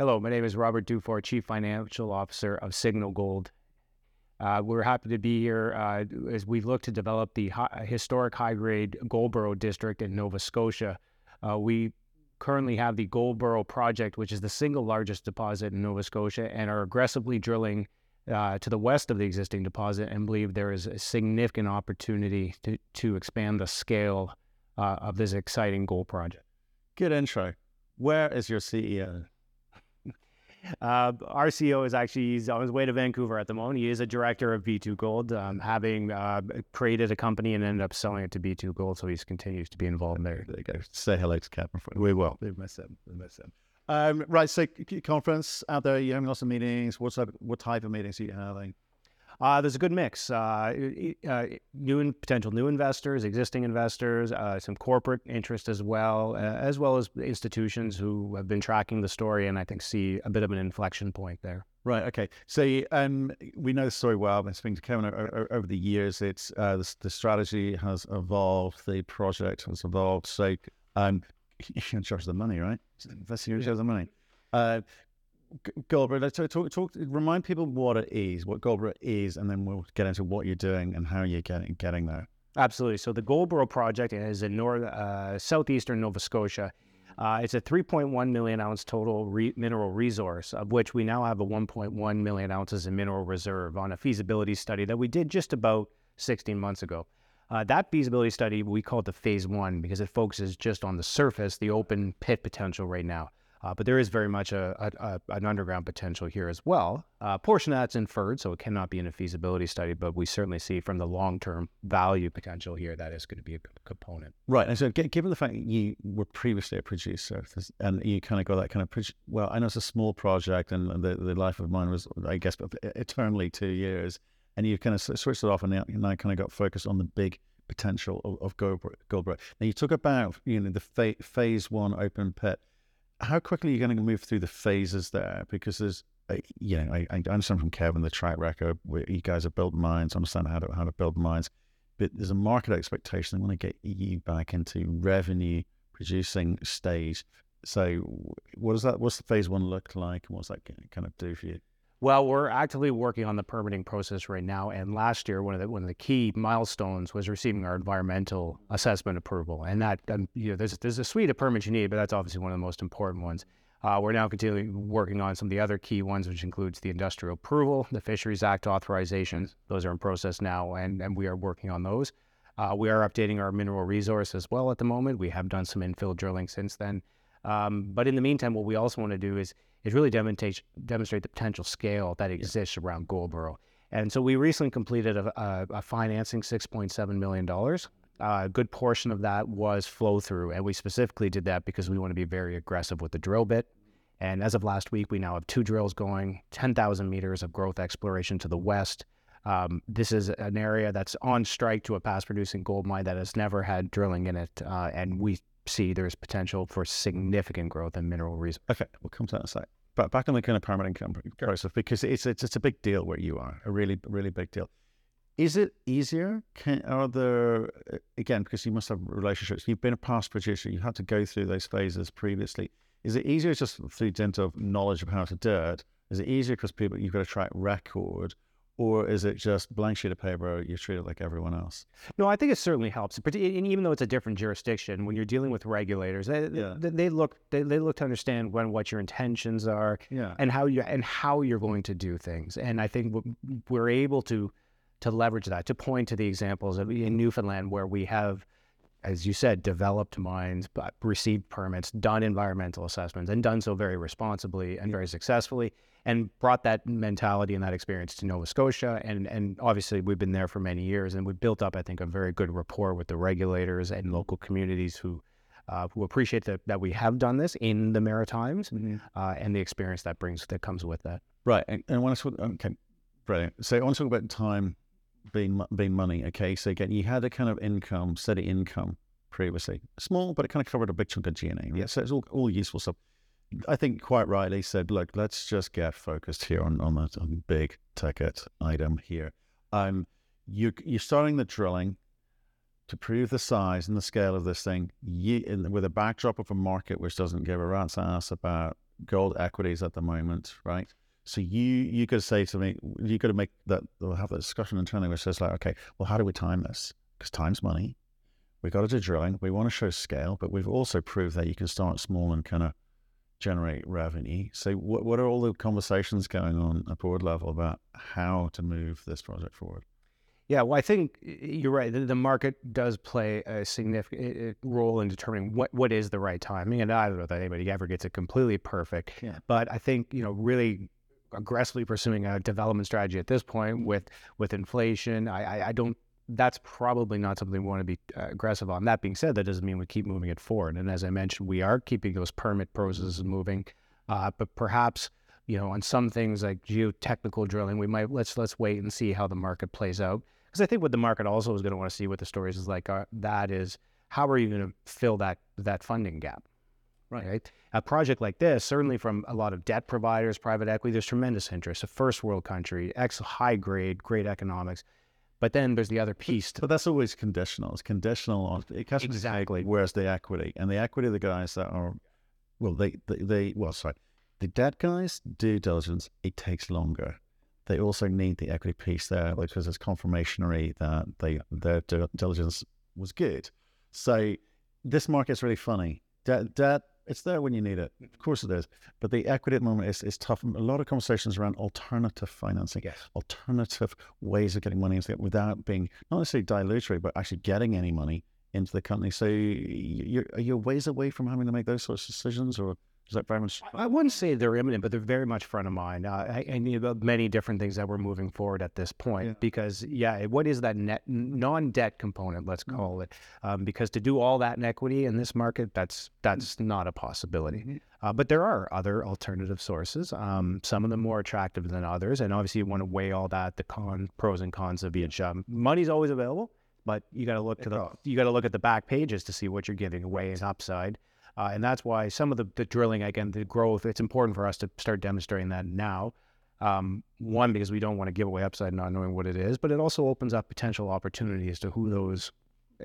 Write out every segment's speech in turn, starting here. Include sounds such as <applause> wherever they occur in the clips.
Hello, my name is Robert Dufour, Chief Financial Officer of Signal Gold. Uh, we're happy to be here uh, as we look to develop the hi- historic high-grade Goldboro district in Nova Scotia. Uh, we currently have the Goldboro project, which is the single largest deposit in Nova Scotia, and are aggressively drilling uh, to the west of the existing deposit and believe there is a significant opportunity to, to expand the scale uh, of this exciting gold project. Good intro. Where is your CEO? Uh, our CEO is actually he's on his way to Vancouver at the moment. He is a director of B2Gold, um, having uh, created a company and ended up selling it to B2Gold. So he continues to be involved there. There you go. Say hello to Captain. We will. We miss him. We miss him. Um, right. So, conference out there. You're having lots of meetings. What type? What type of meetings are you having? Uh, there's a good mix. Uh, uh, new and potential new investors, existing investors, uh, some corporate interest as well, uh, as well as institutions who have been tracking the story and I think see a bit of an inflection point there. Right. Okay. So um, we know the story well. I've been speaking to Kevin over, over the years. It's uh, the, the, strategy has evolved. The project has evolved. So um, <laughs> you're in charge of the money, right? Investing in charge of the money. Goldboro, let's talk, talk, remind people what it is, what Goldboro is, and then we'll get into what you're doing and how you're getting getting there. Absolutely. So the Goldboro project is in north uh, southeastern Nova Scotia. Uh, it's a 3.1 million ounce total re- mineral resource, of which we now have a 1.1 million ounces in mineral reserve on a feasibility study that we did just about 16 months ago. Uh, that feasibility study we call it the phase one because it focuses just on the surface, the open pit potential right now. Uh, but there is very much a, a, a, an underground potential here as well. A uh, portion of that's inferred, so it cannot be in a feasibility study, but we certainly see from the long term value potential here that is going to be a component. Right. And so, given the fact that you were previously a producer and you kind of got that kind of, well, I know it's a small project and the, the life of mine was, I guess, eternally two years. And you kind of switched it off and now kind of got focused on the big potential of, of. Now, you talk about, you know, the fa- phase one open pit how quickly are you going to move through the phases there? Because there's, uh, you know, I, I, understand from Kevin the track record where you guys have built mines, understand how to how to build mines, but there's a market expectation they want to get you back into revenue producing stage. So, what does that? What's the phase one look like, and what's that kind of do for you? Well, we're actively working on the permitting process right now. And last year, one of the one of the key milestones was receiving our environmental assessment approval. And that, um, you know, there's there's a suite of permits you need, but that's obviously one of the most important ones. Uh, we're now continuing working on some of the other key ones, which includes the industrial approval, the Fisheries Act authorizations. Those are in process now, and, and we are working on those. Uh, we are updating our mineral resource as well at the moment. We have done some infill drilling since then. Um, but in the meantime, what we also want to do is is really demonstrate demonstrate the potential scale that exists yeah. around Goldboro. And so we recently completed a, a, a financing six point seven million dollars. Uh, a good portion of that was flow through, and we specifically did that because we want to be very aggressive with the drill bit. And as of last week, we now have two drills going, 10,000 meters of growth exploration to the west. Um, this is an area that's on strike to a past producing gold mine that has never had drilling in it. Uh, and we see there's potential for significant growth in mineral resources. Okay, we'll come to that in a sec. But back on the kind of permitting process, because it's, it's it's a big deal where you are, a really really big deal. Is it easier? Can, are there uh, again because you must have relationships? You've been a past producer. You had to go through those phases previously. Is it easier just through dint of knowledge of how to do it? Is it easier because people you've got a track record, or is it just blank sheet of paper? You treat it like everyone else. No, I think it certainly helps. But even though it's a different jurisdiction, when you're dealing with regulators, they, yeah. they, they, look they, they look to understand when what your intentions are, yeah. and how you and how you're going to do things. And I think we're able to to leverage that to point to the examples of in Newfoundland where we have as you said, developed mines, but received permits, done environmental assessments, and done so very responsibly and very successfully, and brought that mentality and that experience to Nova Scotia. And and obviously, we've been there for many years, and we've built up, I think, a very good rapport with the regulators and local communities who. Uh, who appreciate that, that we have done this in the Maritimes mm-hmm. uh, and the experience that brings that comes with that. Right, and, and when I talk, okay, brilliant. So I want to talk about time being being money. Okay, so again, you had a kind of income, steady income previously, small, but it kind of covered a big chunk of G&A. Right? Yeah, so it's all, all useful stuff. I think quite rightly said, look, let's just get focused here on on that on big ticket item here. Um, you you're starting the drilling to prove the size and the scale of this thing. You, in, with a backdrop of a market which doesn't give a rat's ass about gold equities at the moment, right? So you you could say to me, you could make that. We'll have that discussion internally, which says like, okay, well, how do we time this? Because time's money. We got to do drilling. We want to show scale, but we've also proved that you can start small and kind of generate revenue. So what what are all the conversations going on at board level about how to move this project forward? Yeah, well, I think you're right. The, the market does play a significant role in determining what, what is the right timing. And I don't know that anybody ever gets it completely perfect. Yeah. But I think, you know, really aggressively pursuing a development strategy at this point with with inflation, I, I, I don't that's probably not something we want to be uh, aggressive on. That being said, that doesn't mean we keep moving it forward. And as I mentioned, we are keeping those permit processes moving, uh, but perhaps you know on some things like geotechnical drilling, we might let's let's wait and see how the market plays out. Because I think what the market also is going to want to see what the stories is like uh, that is how are you going to fill that that funding gap. Right. right. A project like this, certainly from a lot of debt providers, private equity, there's tremendous interest. A first world country, ex high grade, great economics but then there's the other piece. To, but that's always conditional. It's conditional on it exactly. Where's the equity? And the equity of the guys that are, well, they, they, they, well, sorry, the debt guys due diligence. It takes longer. They also need the equity piece there because it's confirmationary that they their diligence was good. So this market's really funny. Debt, debt it's there when you need it. Mm. Of course it is. But the equity at the moment is, is tough. A lot of conversations around alternative financing, yes. alternative ways of getting money into it without being not necessarily dilutory, but actually getting any money into the company. So you're, are you ways away from having to make those sorts of decisions or is that very much? I wouldn't say they're imminent, but they're very much front of mind. Uh, I, I need about many different things that we're moving forward at this point yeah. because, yeah, what is that net non-debt component? Let's mm-hmm. call mm-hmm. it, um, because to do all that in equity in this market, that's that's mm-hmm. not a possibility. Mm-hmm. Uh, but there are other alternative sources. Um, some of them more attractive than others, and obviously you want to weigh all that, the con pros and cons of each. Um, money's always available, but you got to look to the you got to look at the back pages to see what you're giving away as upside. Uh, and that's why some of the, the drilling, again, the growth, it's important for us to start demonstrating that now. Um, one, because we don't want to give away upside not knowing what it is, but it also opens up potential opportunities to who those,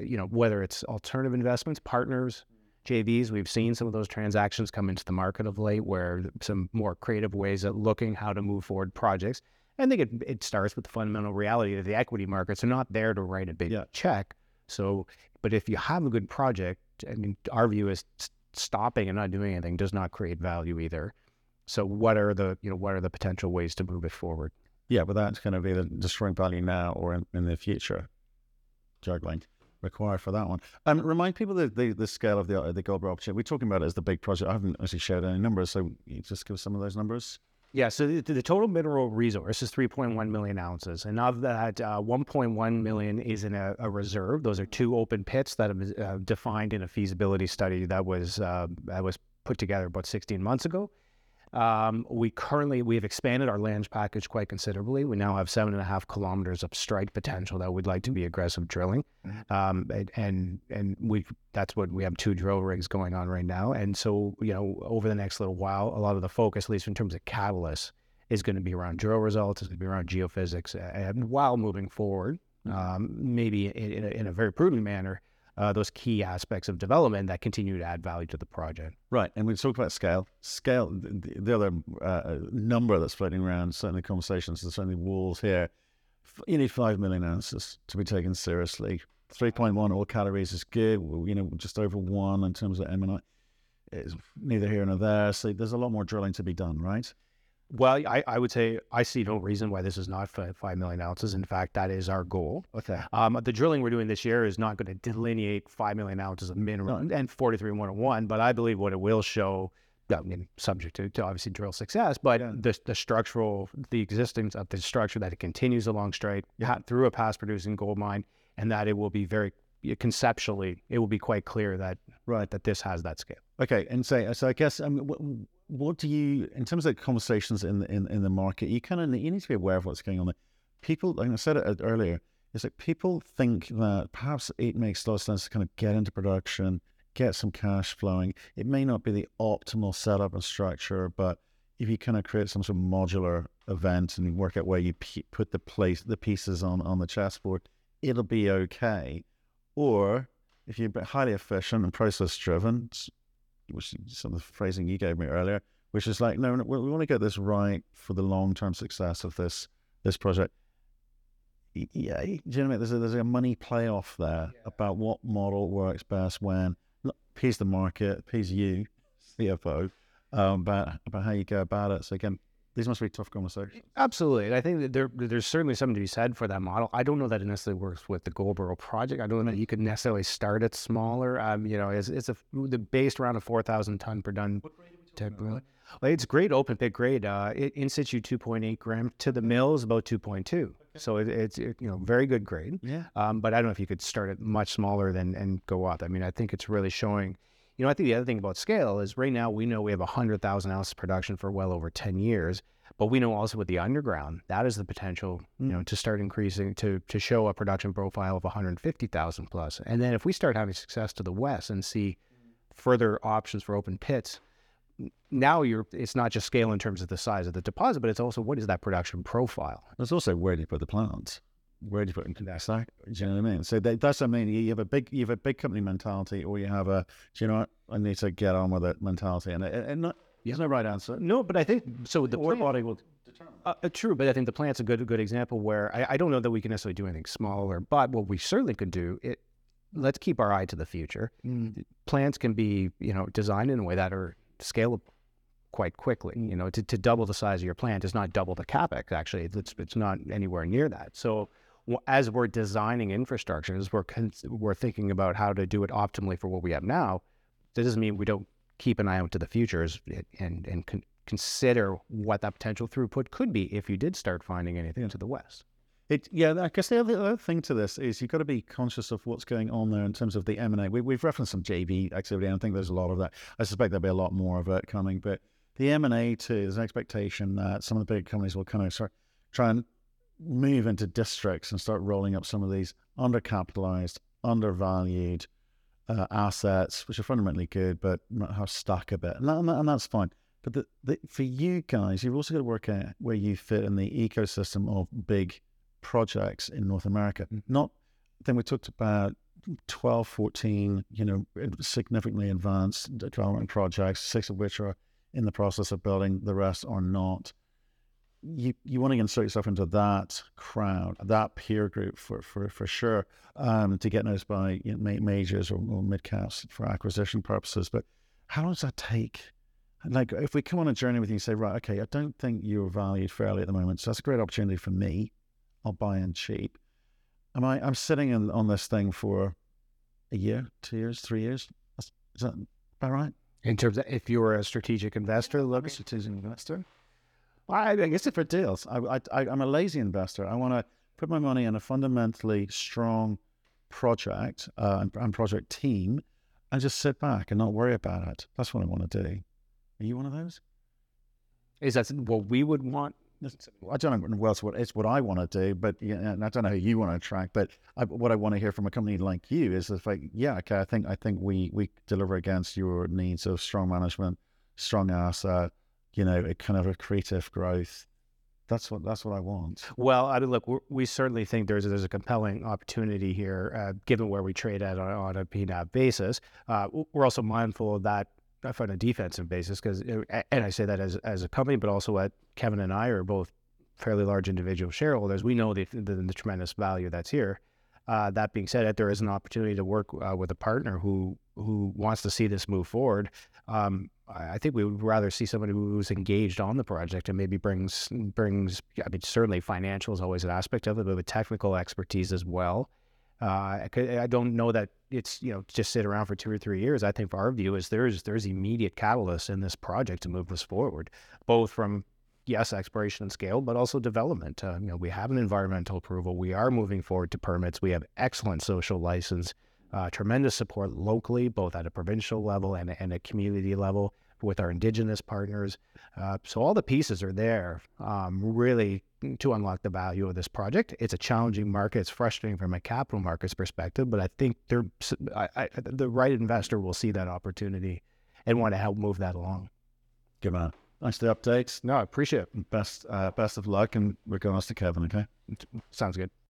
you know, whether it's alternative investments, partners, JVs. We've seen some of those transactions come into the market of late where some more creative ways at looking how to move forward projects. I think it, it starts with the fundamental reality that the equity markets are not there to write a big yeah. check. So, but if you have a good project, I mean, our view is stopping and not doing anything does not create value either. So what are the you know what are the potential ways to move it forward? Yeah, but that's going to be the destroying value now or in, in the future. Juggling required for that one. Um, remind people the, the, the scale of the the gold opportunity. We're talking about it as the big project. I haven't actually shared any numbers, so just give us some of those numbers. Yeah, so the, the, total mineral resource is 3.1 million ounces, and of that, uh, 1.1 million is in a, a, reserve. Those are two open pits that have uh, defined in a feasibility study that was uh, that was put together about 16 months ago. Um, we currently we have expanded our land package quite considerably. We now have seven and a half kilometers of strike potential that we'd like to be aggressive drilling, mm-hmm. um, and and we that's what we have two drill rigs going on right now. And so you know over the next little while, a lot of the focus, at least in terms of catalysts, is going to be around drill results. It's going to be around geophysics, and while moving forward, mm-hmm. um, maybe in, in, a, in a very prudent manner uh, those key aspects of development that continue to add value to the project. Right, and we talked about scale. Scale, the, the other uh, number that's floating around, certainly conversations, there's certainly walls here. You need five million ounces to be taken seriously. Three point one all calories is good. You know, just over one in terms of M&I. It's neither here nor there. So there's a lot more drilling to be done, right? Well, I, I would say I see no reason why this is not five million ounces. In fact, that is our goal. Okay. Um, the drilling we're doing this year is not going to delineate five million ounces of mineral no. and 43101, but I believe what it will show, I mean, subject to, to obviously drill success, but yeah. the, the structural, the existence of the structure that it continues along straight yeah. through a past producing gold mine, and that it will be very conceptually, it will be quite clear that right that this has that scale. Okay, and so so I guess um, what, do you in terms of conversations in the, in in the market? You kind of you need to be aware of what's going on. There. People, like I said it earlier, is that people think that perhaps it makes a lot of sense to kind of get into production, get some cash flowing. It may not be the optimal setup and structure, but if you kind of create some sort of modular event and work out where you p- put the place the pieces on on the chessboard, it'll be okay. Or if you're highly efficient and process driven, which is some of the phrasing you gave me earlier, which is like, no, no we, we want to get this right for the long term success of this this project. Yeah, you know what I mean? There's a, there's a money playoff there about what model works best when look, the market, pays you, <laughs> CFO, um, about about how you go about it. So again, these must be tough conversations. Absolutely, and I think that there there's certainly something to be said for that model. I don't know that it necessarily works with the Goldboro project. I don't know that you could necessarily start it smaller. Um, you know, it's, it's a the based around a four thousand ton per ton. type of- Well, it's great open pit grade. Uh, it, in situ two point eight gram to the mill is about two point two. So it, it's it, you know very good grade. Yeah. Um, but I don't know if you could start it much smaller than and go up. I mean, I think it's really showing. You know, I think the other thing about scale is right now we know we have hundred thousand ounces of production for well over ten years, but we know also with the underground that is the potential. You know, mm. to start increasing to to show a production profile of one hundred fifty thousand plus. And then if we start having success to the west and see further options for open pits, now you're it's not just scale in terms of the size of the deposit, but it's also what is that production profile. It's also where do you put the plants? Where do you put into that stack? Do you know what I mean? So that, that's what I mean. You have a big, you have a big company mentality, or you have a, do you know what? I need to get on with it mentality, and and, and not, there's no right answer. No, but I think so. The Ore plant- body will determine. Uh, uh, true, but I think the plant's a good good example where I, I don't know that we can necessarily do anything smaller, but what we certainly could do it. Let's keep our eye to the future. Mm. Plants can be you know designed in a way that are scalable quite quickly. Mm. You know, to, to double the size of your plant is not double the capex. Actually, it's it's not anywhere near that. So as we're designing infrastructure, as we're we're thinking about how to do it optimally for what we have now, that doesn't mean we don't keep an eye out to the future as- and and con- consider what that potential throughput could be if you did start finding anything to the west. It, yeah, I guess the other, other thing to this is you've got to be conscious of what's going on there in terms of the M and A. We, we've referenced some JV activity, and I think there's a lot of that. I suspect there'll be a lot more of it coming. But the M and A too, there's an expectation that some of the big companies will kind of start try and move into districts and start rolling up some of these undercapitalized, undervalued uh, assets, which are fundamentally good, but might have stuck a bit, and, that, and, that- and that's fine. But the, the, for you guys, you've also got to work out where you fit in the ecosystem of big projects in North America. Not, I think we talked about 12, 14, you know, significantly advanced development projects, six of which are in the process of building, the rest are not. You you want to insert yourself into that crowd, that peer group for for, for sure, um, to get noticed by you know, majors or, or mid caps for acquisition purposes. But how long does that take? Like, if we come on a journey with you and say, right, okay, I don't think you're valued fairly at the moment, so that's a great opportunity for me. I'll buy in cheap. Am I? I'm sitting in, on this thing for a year, two years, three years. That's, is that about right? In terms of if you were a strategic investor, look, a strategic investor. I, I guess different deals. I, I, I'm a lazy investor. I want to put my money in a fundamentally strong project uh, and, and project team, and just sit back and not worry about it. That's what I want to do. Are you one of those? is that what we would want? I don't know what else what it's what I want to do, but yeah, and I don't know who you want to attract. But I, what I want to hear from a company like you is if like, yeah, okay, I think I think we we deliver against your needs of strong management, strong asset, you know, a kind of a creative growth. That's what that's what I want. Well, I mean, look, we certainly think there's there's a compelling opportunity here, uh, given where we trade at on, on a P/NAV basis. Uh, we're also mindful of that uh, on a defensive basis, because, and I say that as as a company, but also at Kevin and I are both fairly large individual shareholders. We know the the, the tremendous value that's here. Uh, that being said, if there is an opportunity to work uh, with a partner who who wants to see this move forward, um, I think we would rather see somebody who's engaged on the project and maybe brings brings. I mean, certainly financial is always an aspect of it, but with technical expertise as well. Uh, I, I don't know that it's you know just sit around for two or three years. I think our view is there's there's immediate catalyst in this project to move us forward, both from yes exploration and scale, but also development. Uh, you know, we have an environmental approval. We are moving forward to permits. We have excellent social license, uh, tremendous support locally, both at a provincial level and, and a community level with our indigenous partners. Uh, so all the pieces are there, um, really to unlock the value of this project. It's a challenging market. It's frustrating from a capital markets perspective, but I think I, I, the right investor will see that opportunity and want to help move that along. Good man. Thanks for the updates. No, I appreciate it. Best uh, best of luck, and regards to Kevin. Okay. Sounds good.